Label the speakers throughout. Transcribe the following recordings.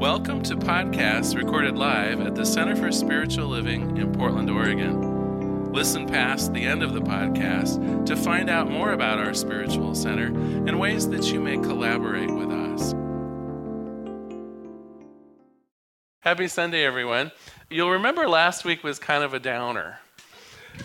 Speaker 1: Welcome to podcasts recorded live at the Center for Spiritual Living in Portland, Oregon. Listen past the end of the podcast to find out more about our spiritual center and ways that you may collaborate with us. Happy Sunday, everyone. You'll remember last week was kind of a downer.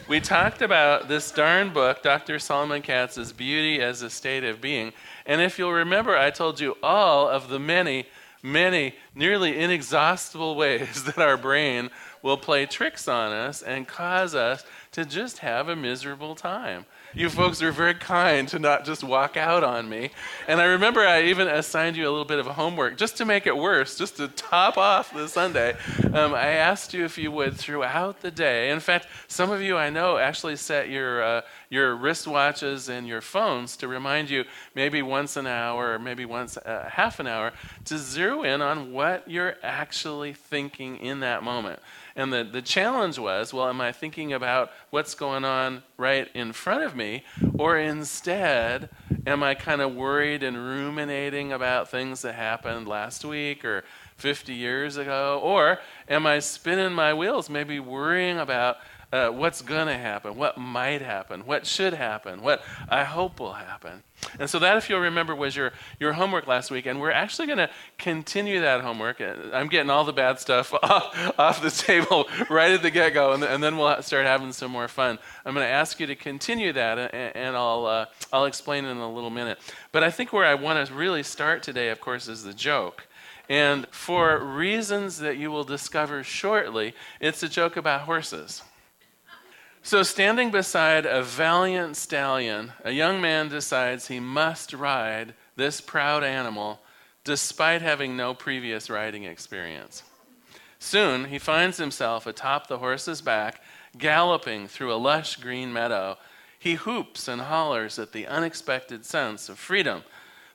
Speaker 1: We talked about this darn book, Dr. Solomon Katz's Beauty as a State of Being. And if you'll remember, I told you all of the many many nearly inexhaustible ways that our brain will play tricks on us and cause us to just have a miserable time. You folks are very kind to not just walk out on me. And I remember I even assigned you a little bit of homework just to make it worse, just to top off the Sunday. Um, I asked you if you would throughout the day. In fact, some of you I know actually set your, uh, your wristwatches and your phones to remind you maybe once an hour or maybe once uh, half an hour to zero in on what you're actually thinking in that moment. And the, the challenge was well, am I thinking about what's going on right in front of me? Or instead, am I kind of worried and ruminating about things that happened last week or 50 years ago? Or am I spinning my wheels, maybe worrying about uh, what's going to happen, what might happen, what should happen, what I hope will happen. And so, that, if you'll remember, was your, your homework last week. And we're actually going to continue that homework. Uh, I'm getting all the bad stuff off, off the table right at the get go, and, and, then we'll start having some more fun. I'm going to ask you to continue that, and, and I'll, uh, I'll explain in a little minute. But I think where I want to really start today, of course, is the joke. And for reasons that you will discover shortly, it's a joke about horses. So, standing beside a valiant stallion, a young man decides he must ride this proud animal despite having no previous riding experience. Soon, he finds himself atop the horse's back, galloping through a lush green meadow. He hoops and hollers at the unexpected sense of freedom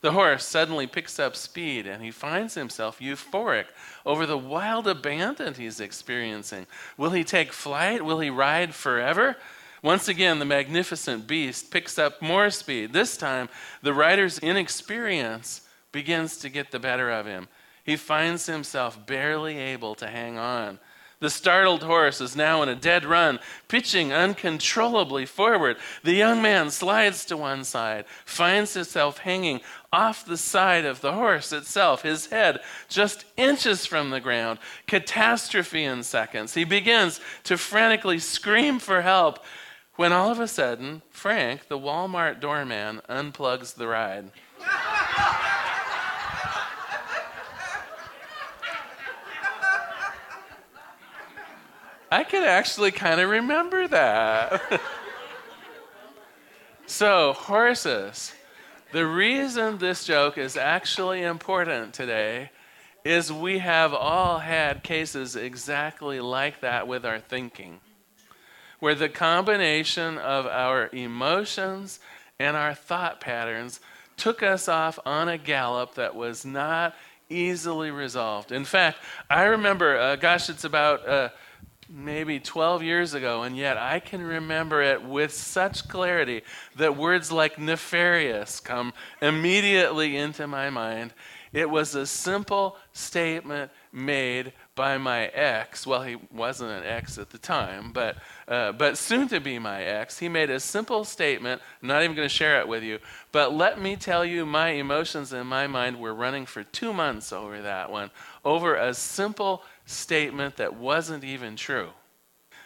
Speaker 1: the horse suddenly picks up speed and he finds himself euphoric over the wild abandon he's experiencing. Will he take flight? Will he ride forever? Once again, the magnificent beast picks up more speed. This time, the rider's inexperience begins to get the better of him. He finds himself barely able to hang on. The startled horse is now in a dead run, pitching uncontrollably forward. The young man slides to one side, finds himself hanging off the side of the horse itself, his head just inches from the ground. Catastrophe in seconds. He begins to frantically scream for help when all of a sudden, Frank, the Walmart doorman, unplugs the ride. I can actually kind of remember that. so, horses. The reason this joke is actually important today is we have all had cases exactly like that with our thinking, where the combination of our emotions and our thought patterns took us off on a gallop that was not easily resolved. In fact, I remember, uh, gosh, it's about. Uh, maybe 12 years ago, and yet I can remember it with such clarity that words like nefarious come immediately into my mind. It was a simple statement made by my ex. Well, he wasn't an ex at the time, but, uh, but soon to be my ex. He made a simple statement. I'm not even going to share it with you, but let me tell you, my emotions in my mind were running for two months over that one, over a simple statement that wasn't even true.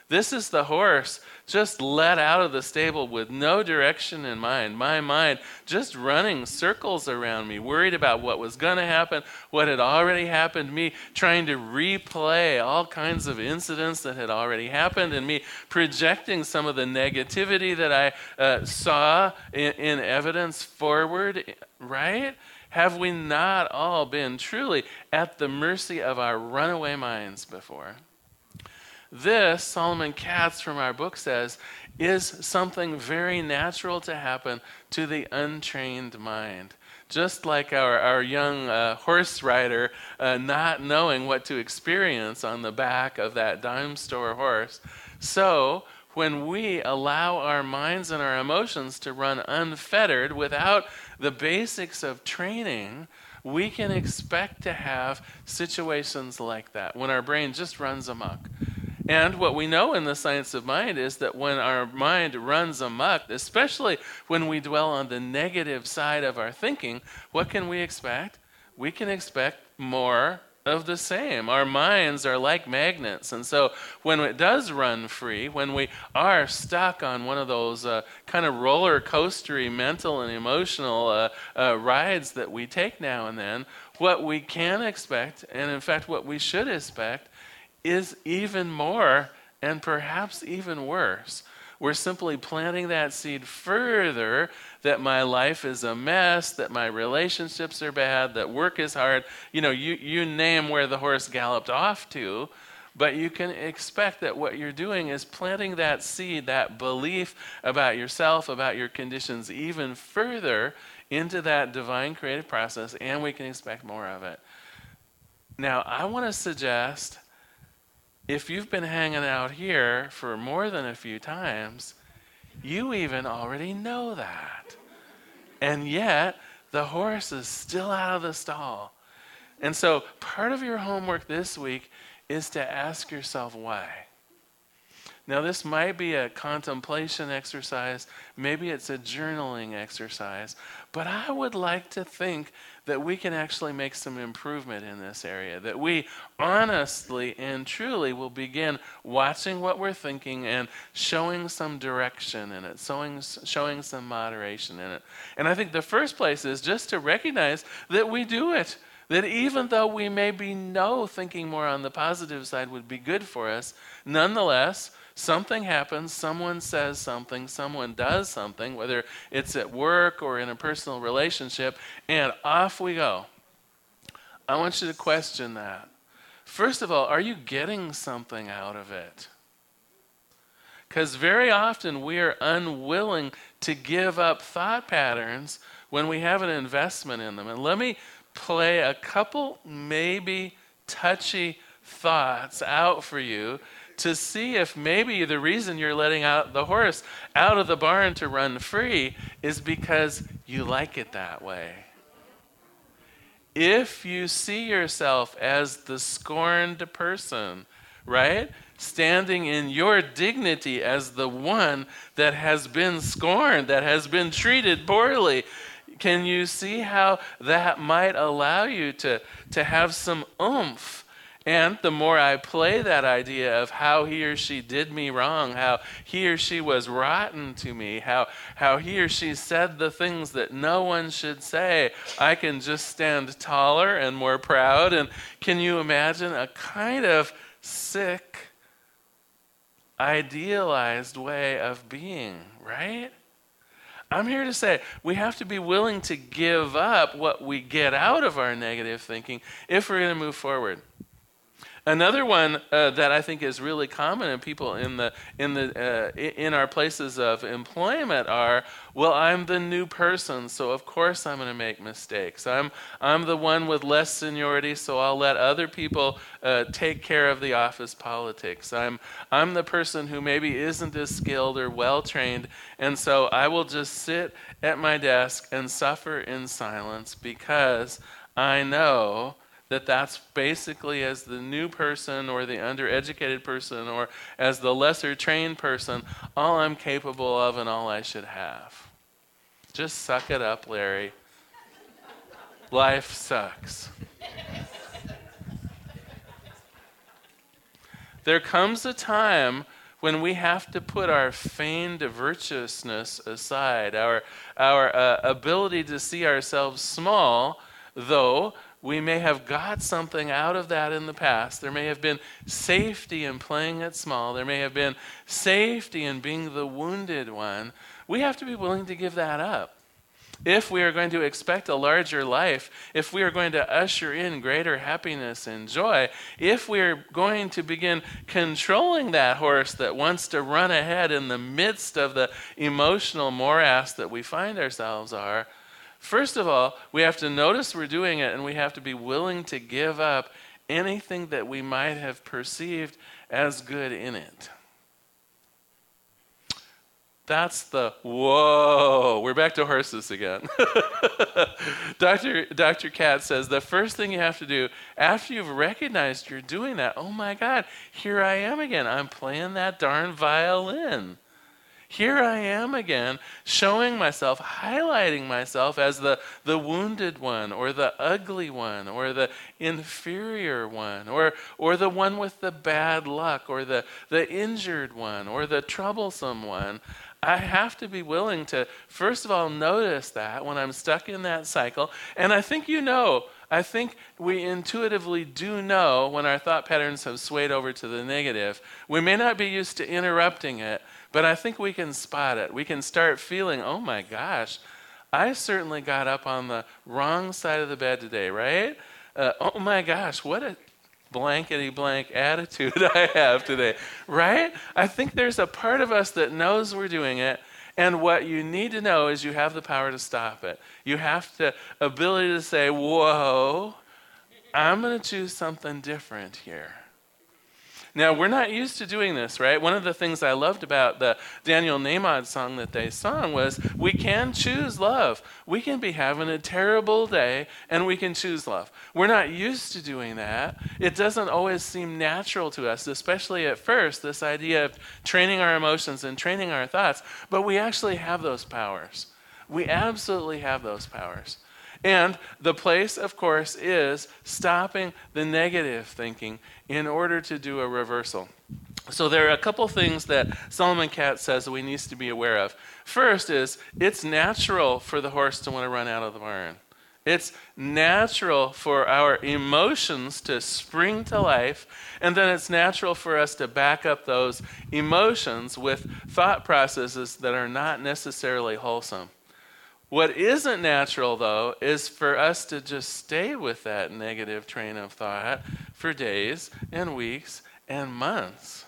Speaker 1: This is the horse just let out of the stable with no direction in mind. My mind just running circles around me, worried about what was going to happen, what had already happened, me trying to replay all kinds of incidents that had already happened, and me projecting some of the negativity that I uh, saw in, in evidence forward, right? Have we not all been truly at the mercy of our runaway minds before? This, Solomon Katz from our book says, is something very natural to happen to the untrained mind. Just like our, our young uh, horse rider uh, not knowing what to experience on the back of that dime store horse, so when we allow our minds and our emotions to run unfettered without the basics of training, we can expect to have situations like that when our brain just runs amok. And what we know in the science of mind is that when our mind runs amok, especially when we dwell on the negative side of our thinking, what can we expect? We can expect more of the same. Our minds are like magnets. And so when it does run free, when we are stuck on one of those uh, kind of roller coastery mental and emotional uh, uh, rides that we take now and then, what we can expect, and in fact, what we should expect, is even more and perhaps even worse. We're simply planting that seed further that my life is a mess, that my relationships are bad, that work is hard. You know, you, you name where the horse galloped off to, but you can expect that what you're doing is planting that seed, that belief about yourself, about your conditions, even further into that divine creative process, and we can expect more of it. Now, I want to suggest if you've been hanging out here for more than a few times, you even already know that. And yet, the horse is still out of the stall. And so, part of your homework this week is to ask yourself why. Now, this might be a contemplation exercise, maybe it's a journaling exercise, but I would like to think that we can actually make some improvement in this area, that we honestly and truly will begin watching what we're thinking and showing some direction in it, showing, showing some moderation in it. And I think the first place is just to recognize that we do it. That even though we maybe know thinking more on the positive side would be good for us, nonetheless, something happens, someone says something, someone does something, whether it's at work or in a personal relationship, and off we go. I want you to question that. First of all, are you getting something out of it? Because very often we are unwilling to give up thought patterns when we have an investment in them. And let me play a couple maybe touchy thoughts out for you to see if maybe the reason you're letting out the horse out of the barn to run free is because you like it that way. If you see yourself as the scorned person, right? Standing in your dignity as the one that has been scorned, that has been treated poorly, can you see how that might allow you to, to have some oomph? And the more I play that idea of how he or she did me wrong, how he or she was rotten to me, how, how he or she said the things that no one should say, I can just stand taller and more proud. And can you imagine a kind of sick, idealized way of being, right? I'm here to say we have to be willing to give up what we get out of our negative thinking if we're going to move forward. Another one uh, that I think is really common in people in the in the uh, in our places of employment are, well, I'm the new person, so of course I'm going to make mistakes. I'm I'm the one with less seniority, so I'll let other people uh, take care of the office politics. I'm I'm the person who maybe isn't as skilled or well trained, and so I will just sit at my desk and suffer in silence because I know that that's basically as the new person or the undereducated person or as the lesser trained person, all I'm capable of and all I should have. Just suck it up, Larry. Life sucks. there comes a time when we have to put our feigned virtuousness aside, our, our uh, ability to see ourselves small, though we may have got something out of that in the past. There may have been safety in playing it small. There may have been safety in being the wounded one. We have to be willing to give that up. If we are going to expect a larger life, if we are going to usher in greater happiness and joy, if we are going to begin controlling that horse that wants to run ahead in the midst of the emotional morass that we find ourselves are, First of all, we have to notice we're doing it and we have to be willing to give up anything that we might have perceived as good in it. That's the whoa. We're back to horses again. Dr. Dr. Katz says the first thing you have to do after you've recognized you're doing that, oh my God, here I am again. I'm playing that darn violin. Here I am again, showing myself, highlighting myself as the, the wounded one, or the ugly one, or the inferior one, or, or the one with the bad luck, or the, the injured one, or the troublesome one. I have to be willing to, first of all, notice that when I'm stuck in that cycle. And I think you know, I think we intuitively do know when our thought patterns have swayed over to the negative. We may not be used to interrupting it, but I think we can spot it. We can start feeling, oh my gosh, I certainly got up on the wrong side of the bed today, right? Uh, oh my gosh, what a blankety blank attitude I have today, right? I think there's a part of us that knows we're doing it. And what you need to know is you have the power to stop it. You have the ability to say, whoa, I'm going to choose something different here. Now, we're not used to doing this, right? One of the things I loved about the Daniel Nahmod song that they sung was we can choose love. We can be having a terrible day and we can choose love. We're not used to doing that. It doesn't always seem natural to us, especially at first, this idea of training our emotions and training our thoughts. But we actually have those powers. We absolutely have those powers. And the place, of course, is stopping the negative thinking in order to do a reversal. So there are a couple things that Solomon Katz says that we need to be aware of. First is it's natural for the horse to want to run out of the barn. It's natural for our emotions to spring to life, and then it's natural for us to back up those emotions with thought processes that are not necessarily wholesome. What isn't natural, though, is for us to just stay with that negative train of thought for days and weeks and months.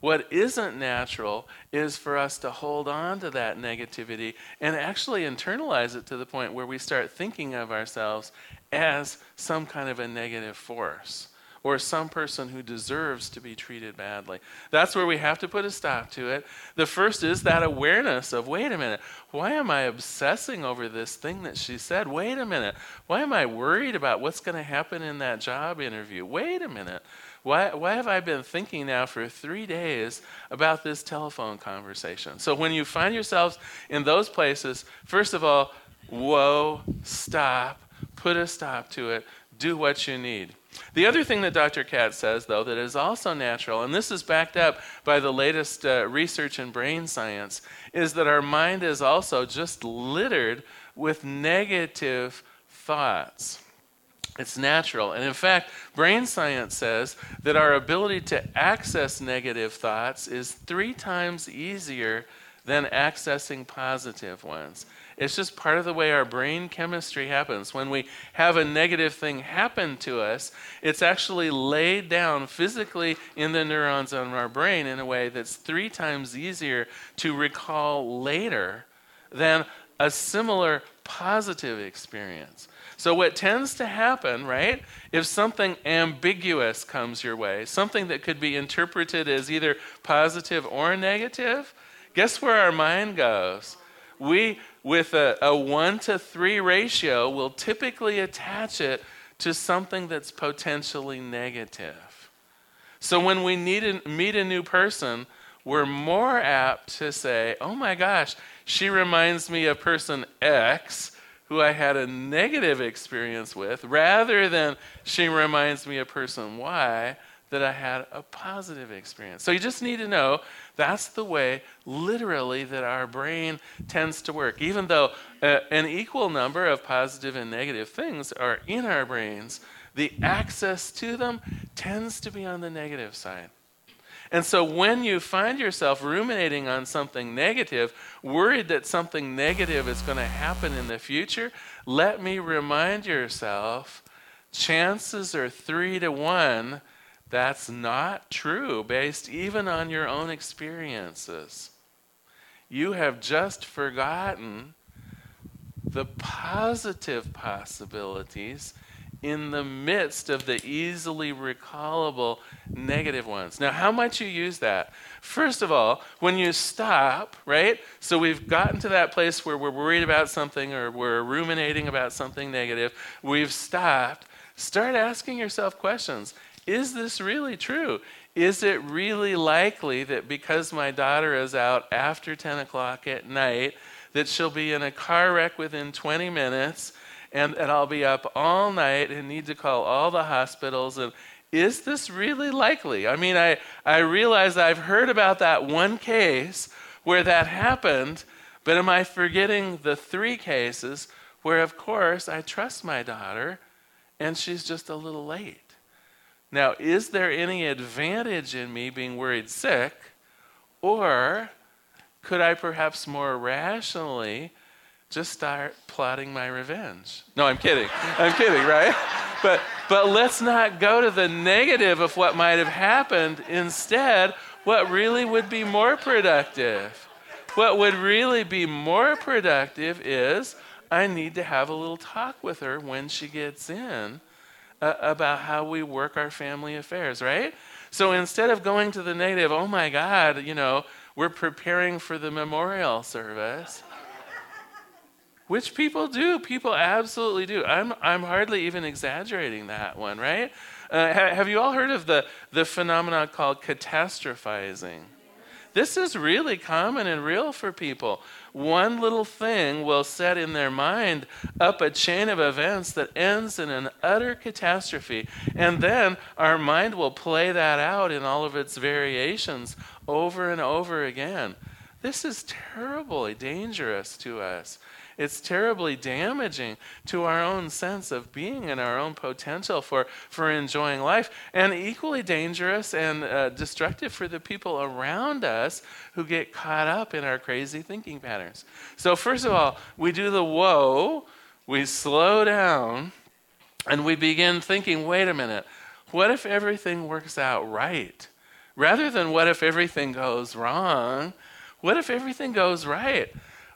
Speaker 1: What isn't natural is for us to hold on to that negativity and actually internalize it to the point where we start thinking of ourselves as some kind of a negative force or some person who deserves to be treated badly. That's where we have to put a stop to it. The first is that awareness of wait a minute, why am I obsessing over this thing that she said? Wait a minute, why am I worried about what's going to happen in that job interview? Wait a minute. Why, why have I been thinking now for three days about this telephone conversation? So, when you find yourselves in those places, first of all, whoa, stop, put a stop to it, do what you need. The other thing that Dr. Katz says, though, that is also natural, and this is backed up by the latest uh, research in brain science, is that our mind is also just littered with negative thoughts. It's natural. And in fact, brain science says that our ability to access negative thoughts is three times easier than accessing positive ones. It's just part of the way our brain chemistry happens. When we have a negative thing happen to us, it's actually laid down physically in the neurons of our brain in a way that's three times easier to recall later than a similar positive experience. So, what tends to happen, right, if something ambiguous comes your way, something that could be interpreted as either positive or negative, guess where our mind goes? We with a, a one to three ratio will typically attach it to something that's potentially negative. So when we need a, meet a new person, we're more apt to say, oh my gosh, she reminds me of person X who I had a negative experience with, rather than she reminds me of person Y that I had a positive experience. So you just need to know that's the way, literally, that our brain tends to work. Even though uh, an equal number of positive and negative things are in our brains, the access to them tends to be on the negative side. And so when you find yourself ruminating on something negative, worried that something negative is going to happen in the future, let me remind yourself chances are three to one that's not true based even on your own experiences. You have just forgotten the positive possibilities in the midst of the easily recallable negative ones. Now, how might you use that? First of all, when you stop, right? So we've gotten to that place where we're worried about something or we're ruminating about something negative. We've stopped. Start asking yourself questions. Is this really true? Is it really likely that because my daughter is out after 10 o'clock at night, that she'll be in a car wreck within 20 minutes and, and I'll be up all night and need to call all the hospitals. And is this really likely? I mean, I, I realize I've heard about that one case where that happened, but am I forgetting the three cases where, of course, I trust my daughter and she's just a little late? Now, is there any advantage in me being worried sick? Or could I perhaps more rationally just start plotting my revenge? No, I'm kidding. I'm kidding, right? But, but let's not go to the negative of what might have happened. Instead, what really would be more productive? What would really be more productive is I need to have a little talk with her when she gets in uh, about how we work our family affairs, right? So instead of going to the negative, oh my God, you know, we're preparing for the memorial service. Which people do. People absolutely do. I'm, I'm hardly even exaggerating that one, right? Uh, ha- have you all heard of the, the phenomenon called catastrophizing? This is really common and real for people. One little thing will set in their mind up a chain of events that ends in an utter catastrophe. And then our mind will play that out in all of its variations over and over again. This is terribly dangerous to us. It's terribly damaging to our own sense of being and our own potential for, for enjoying life, and equally dangerous and uh, destructive for the people around us who get caught up in our crazy thinking patterns. So, first of all, we do the whoa, we slow down, and we begin thinking wait a minute, what if everything works out right? Rather than what if everything goes wrong, what if everything goes right?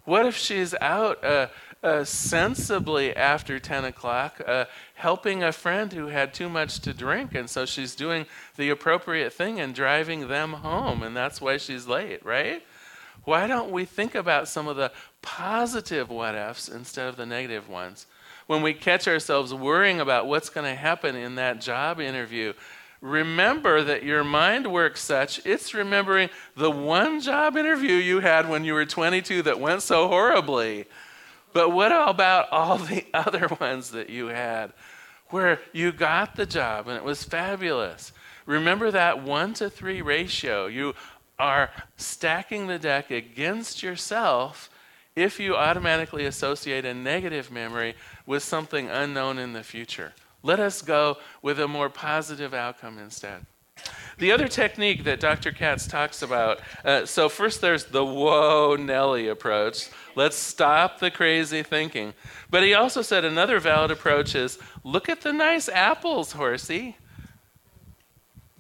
Speaker 1: What if she's out uh, uh, sensibly after 10 o'clock uh, helping a friend who had too much to drink, and so she's doing the appropriate thing and driving them home, and that's why she's late, right? Why don't we think about some of the positive what ifs instead of the negative ones? When we catch ourselves worrying about what's going to happen in that job interview, remember that your mind works such, it's remembering the one job interview you had when you were 22 that went so horribly. But what about all the other ones that you had where you got the job and it was fabulous? Remember that one to three ratio. You are stacking the deck against yourself if you automatically associate a negative memory with something unknown in the future. Let us go with a more positive outcome instead. The other technique that Dr. Katz talks about uh, so, first there's the whoa, Nelly approach. Let's stop the crazy thinking. But he also said another valid approach is look at the nice apples, horsey.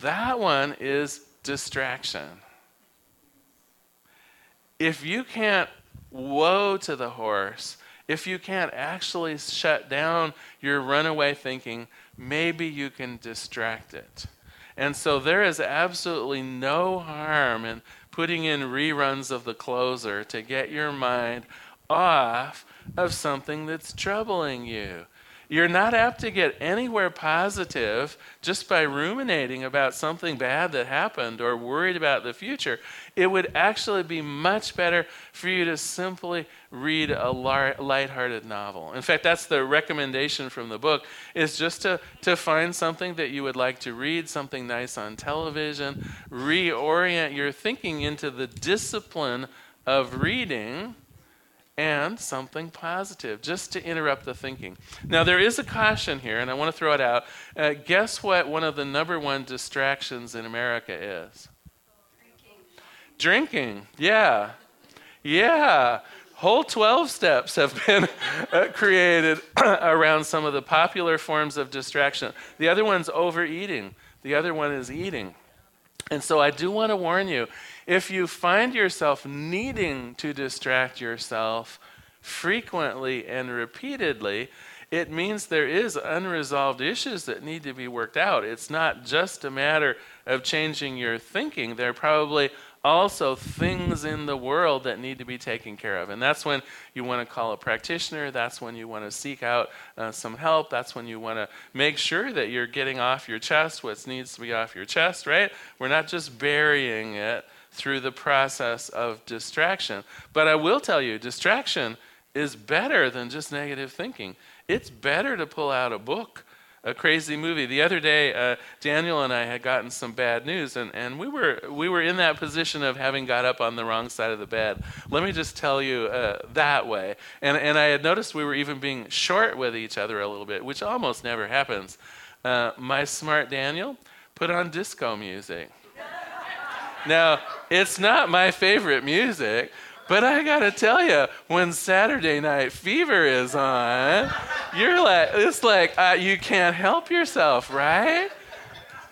Speaker 1: That one is distraction. If you can't whoa to the horse, if you can't actually shut down your runaway thinking, maybe you can distract it. And so there is absolutely no harm in putting in reruns of the closer to get your mind off of something that's troubling you. You're not apt to get anywhere positive just by ruminating about something bad that happened or worried about the future. It would actually be much better for you to simply read a light-hearted novel. In fact, that's the recommendation from the book is just to, to find something that you would like to read, something nice on television, reorient your thinking into the discipline of reading and something positive, just to interrupt the thinking. Now, there is a caution here, and I want to throw it out. Uh, guess what one of the number one distractions in America is? Drinking. Drinking, yeah. Yeah. Whole 12 steps have been uh, created around some of the popular forms of distraction. The other one's overeating, the other one is eating. And so I do want to warn you if you find yourself needing to distract yourself, frequently and repeatedly, it means there is unresolved issues that need to be worked out. It's not just a matter of changing your thinking. There are probably also things in the world that need to be taken care of. And that's when you want to call a practitioner. That's when you want to seek out uh, some help. That's when you want to make sure that you're getting off your chest what needs to be off your chest, right? We're not just burying it through the process of distraction. But I will tell you, distraction is better than just negative thinking. It's better to pull out a book, a crazy movie. The other day, uh, Daniel and I had gotten some bad news, and, and we, were, we were in that position of having got up on the wrong side of the bed. Let me just tell you uh, that way. And, and I had noticed we were even being short with each other a little bit, which almost never happens. Uh, my smart Daniel put on disco music. Now, it's not my favorite music, but I gotta tell you, when Saturday Night Fever is on, you're like, it's like uh, you can't help yourself, right?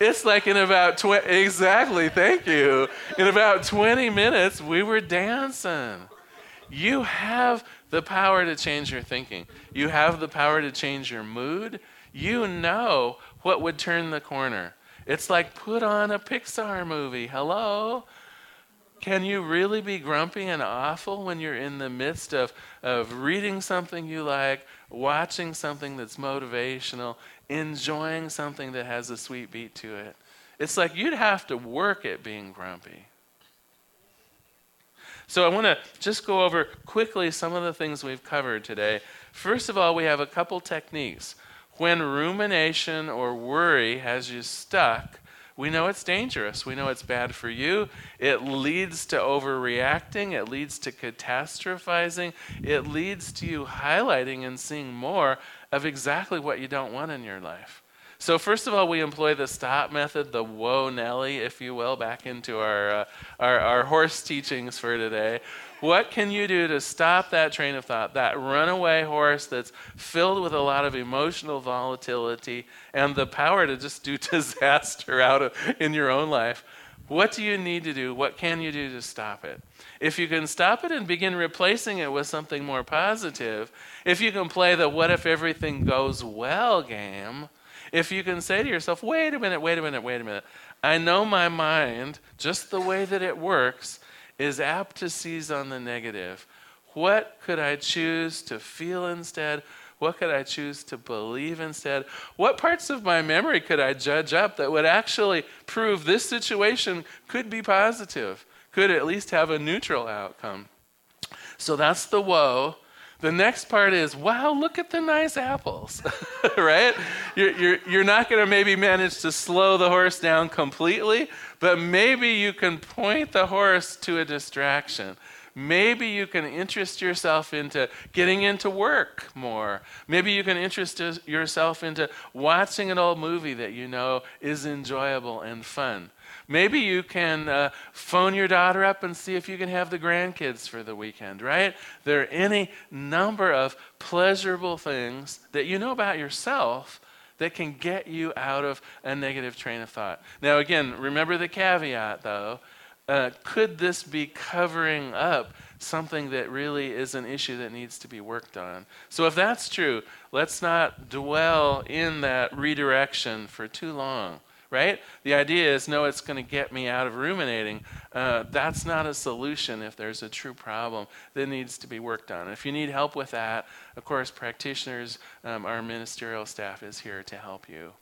Speaker 1: It's like in about 20, exactly, thank you. In about 20 minutes, we were dancing. You have the power to change your thinking, you have the power to change your mood. You know what would turn the corner. It's like put on a Pixar movie. Hello? Can you really be grumpy and awful when you're in the midst of, of reading something you like, watching something that's motivational, enjoying something that has a sweet beat to it? It's like you'd have to work at being grumpy. So I want to just go over quickly some of the things we've covered today. First of all, we have a couple techniques. When rumination or worry has you stuck, we know it's dangerous. We know it's bad for you. It leads to overreacting. It leads to catastrophizing. It leads to you highlighting and seeing more of exactly what you don't want in your life. So, first of all, we employ the stop method, the whoa Nelly, if you will, back into our, uh, our, our horse teachings for today. What can you do to stop that train of thought, that runaway horse that's filled with a lot of emotional volatility and the power to just do disaster out of in your own life? What do you need to do? What can you do to stop it? If you can stop it and begin replacing it with something more positive, if you can play the what if everything goes well game, if you can say to yourself, wait a minute, wait a minute, wait a minute, I know my mind, just the way that it works, is apt to seize on the negative. What could I choose to feel instead? What could I choose to believe instead? What parts of my memory could I judge up that would actually prove this situation could be positive, could at least have a neutral outcome? So that's the whoa. The next part is, wow, look at the nice apples, right? You're, you're, you're not going to maybe manage to slow the horse down completely, but maybe you can point the horse to a distraction. Maybe you can interest yourself into getting into work more. Maybe you can interest yourself into watching an old movie that you know is enjoyable and fun. Maybe you can uh, phone your daughter up and see if you can have the grandkids for the weekend, right? There are any number of pleasurable things that you know about yourself that can get you out of a negative train of thought. Now, again, remember the caveat though. Uh, could this be covering up something that really is an issue that needs to be worked on? So, if that's true, let's not dwell in that redirection for too long right? The idea is no, it's going to get me out of ruminating. Uh, that's not a solution if there's a true problem that needs to be worked on. If you need help with that, of course, practitioners, um, our ministerial staff is here to help you.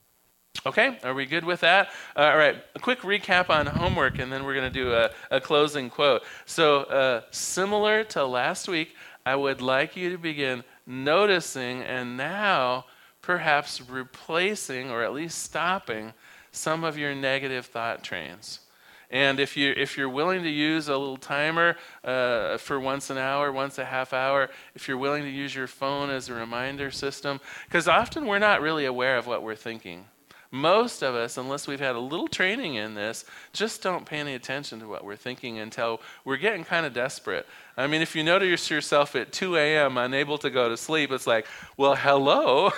Speaker 1: Okay, are we good with that? Uh, all right, a quick recap on homework, and then we're going to do a, a, closing quote. So, uh, similar to last week, I would like you to begin noticing and now perhaps replacing or at least stopping some of your negative thought trains. And if, you, if you're willing to use a little timer uh, for once an hour, once a half hour, if you're willing to use your phone as a reminder system, because often we're not really aware of what we're thinking. Most of us, unless we've had a little training in this, just don't pay any attention to what we're thinking until we're getting kind of desperate. I mean, if you notice yourself at 2 a.m. unable to go to sleep, it's like, well, hello,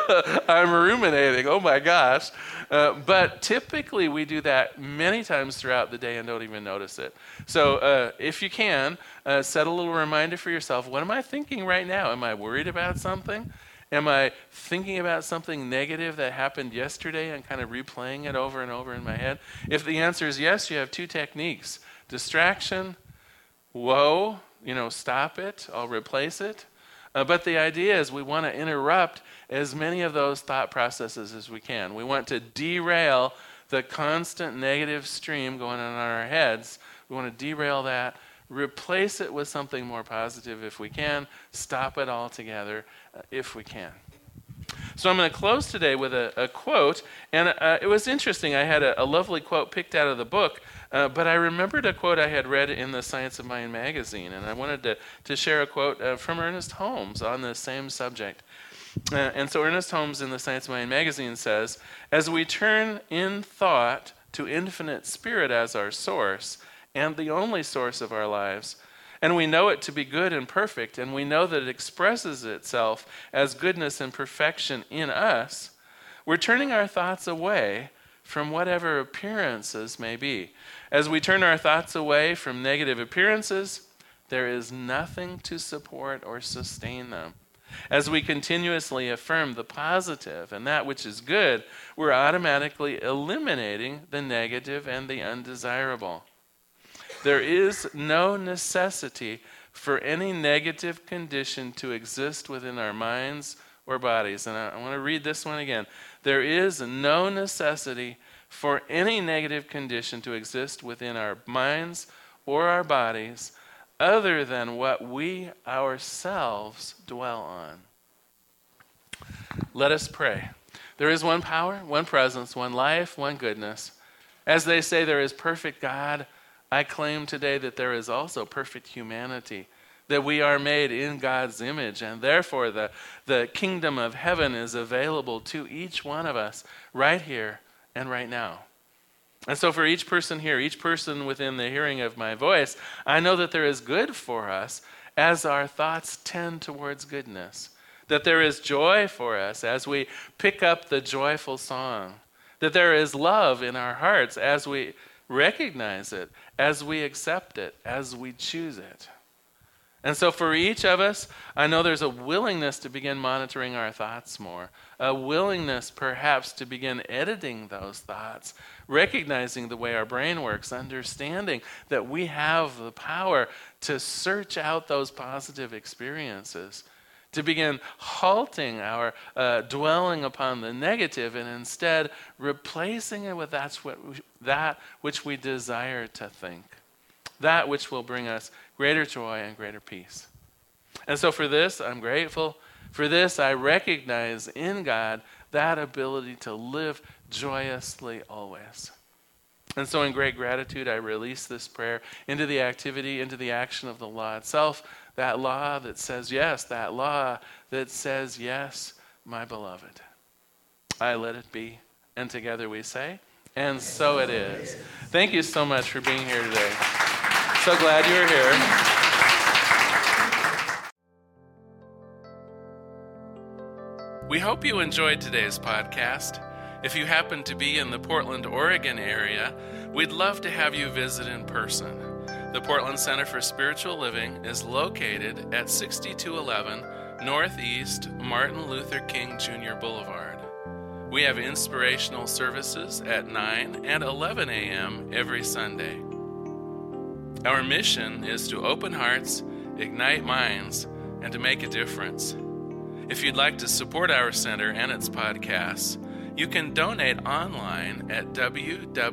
Speaker 1: I'm ruminating. Oh my gosh. Uh, but typically, we do that many times throughout the day and don't even notice it. So, uh, if you can, uh, set a little reminder for yourself what am I thinking right now? Am I worried about something? Am I thinking about something negative that happened yesterday and kind of replaying it over and over in my head? If the answer is yes, you have two techniques distraction whoa, you know, stop it, I'll replace it. Uh, but the idea is we want to interrupt as many of those thought processes as we can. We want to derail the constant negative stream going on in our heads. We want to derail that, replace it with something more positive if we can, stop it altogether uh, if we can. So I'm going to close today with a, a quote, and uh, it was interesting. I had a, a, lovely quote picked out of the book, uh, but I remembered a quote I had read in the Science of Mind magazine, and I wanted to, to share a quote uh, from Ernest Holmes on the same subject. Uh, and so Ernest Holmes in the Science of Mind magazine says, As we turn in thought to infinite spirit as our source and the only source of our lives, and we know it to be good and perfect, and we know that it expresses itself as goodness and perfection in us, we're turning our thoughts away from whatever appearances may be. As we turn our thoughts away from negative appearances, there is nothing to support or sustain them. As we continuously affirm the positive and that which is good, we're automatically eliminating the negative and the undesirable. There is no necessity for any negative condition to exist within our minds or bodies. And I, I want to read this one again. There is no necessity for any negative condition to exist within our minds or our bodies other than what we ourselves dwell on. Let us pray. There is one power, one presence, one life, one goodness. As they say, there is perfect God I claim today that there is also perfect humanity, that we are made in God's image, and therefore the, the kingdom of heaven is available to each one of us right here and right now. And so, for each person here, each person within the hearing of my voice, I know that there is good for us as our thoughts tend towards goodness. That there is joy for us as we pick up the joyful song. That there is love in our hearts as we recognize it, as we accept it, as we choose it. And so, for each of us, I know there's a willingness to begin monitoring our thoughts more, a willingness perhaps to begin editing those thoughts, recognizing the way our brain works, understanding that we have the power to search out those positive experiences to begin halting our uh, dwelling upon the negative and instead replacing it with that's what we, that which we desire to think, that which will bring us greater joy and greater peace. And so for this, I'm grateful. For this, I recognize in God that ability to live joyously always. And so, in great gratitude, I release this prayer into the activity, into the action of the law itself, that law that says yes, that law that says yes, my beloved. I let it be. And together we say, and so it is. Thank you so much for being here today. So glad you're here. We hope you enjoyed today's podcast. If you happen to be in the Portland, Oregon area, we'd love to have you visit in person. The Portland Center for Spiritual Living is located at 6211 Northeast Martin Luther King Jr. Boulevard. We have inspirational services at 9 and 11 a.m. every Sunday. Our mission is to open hearts, ignite minds, and to make a difference. If you'd like to support our center and its podcasts, you can donate online at www.pcsl.us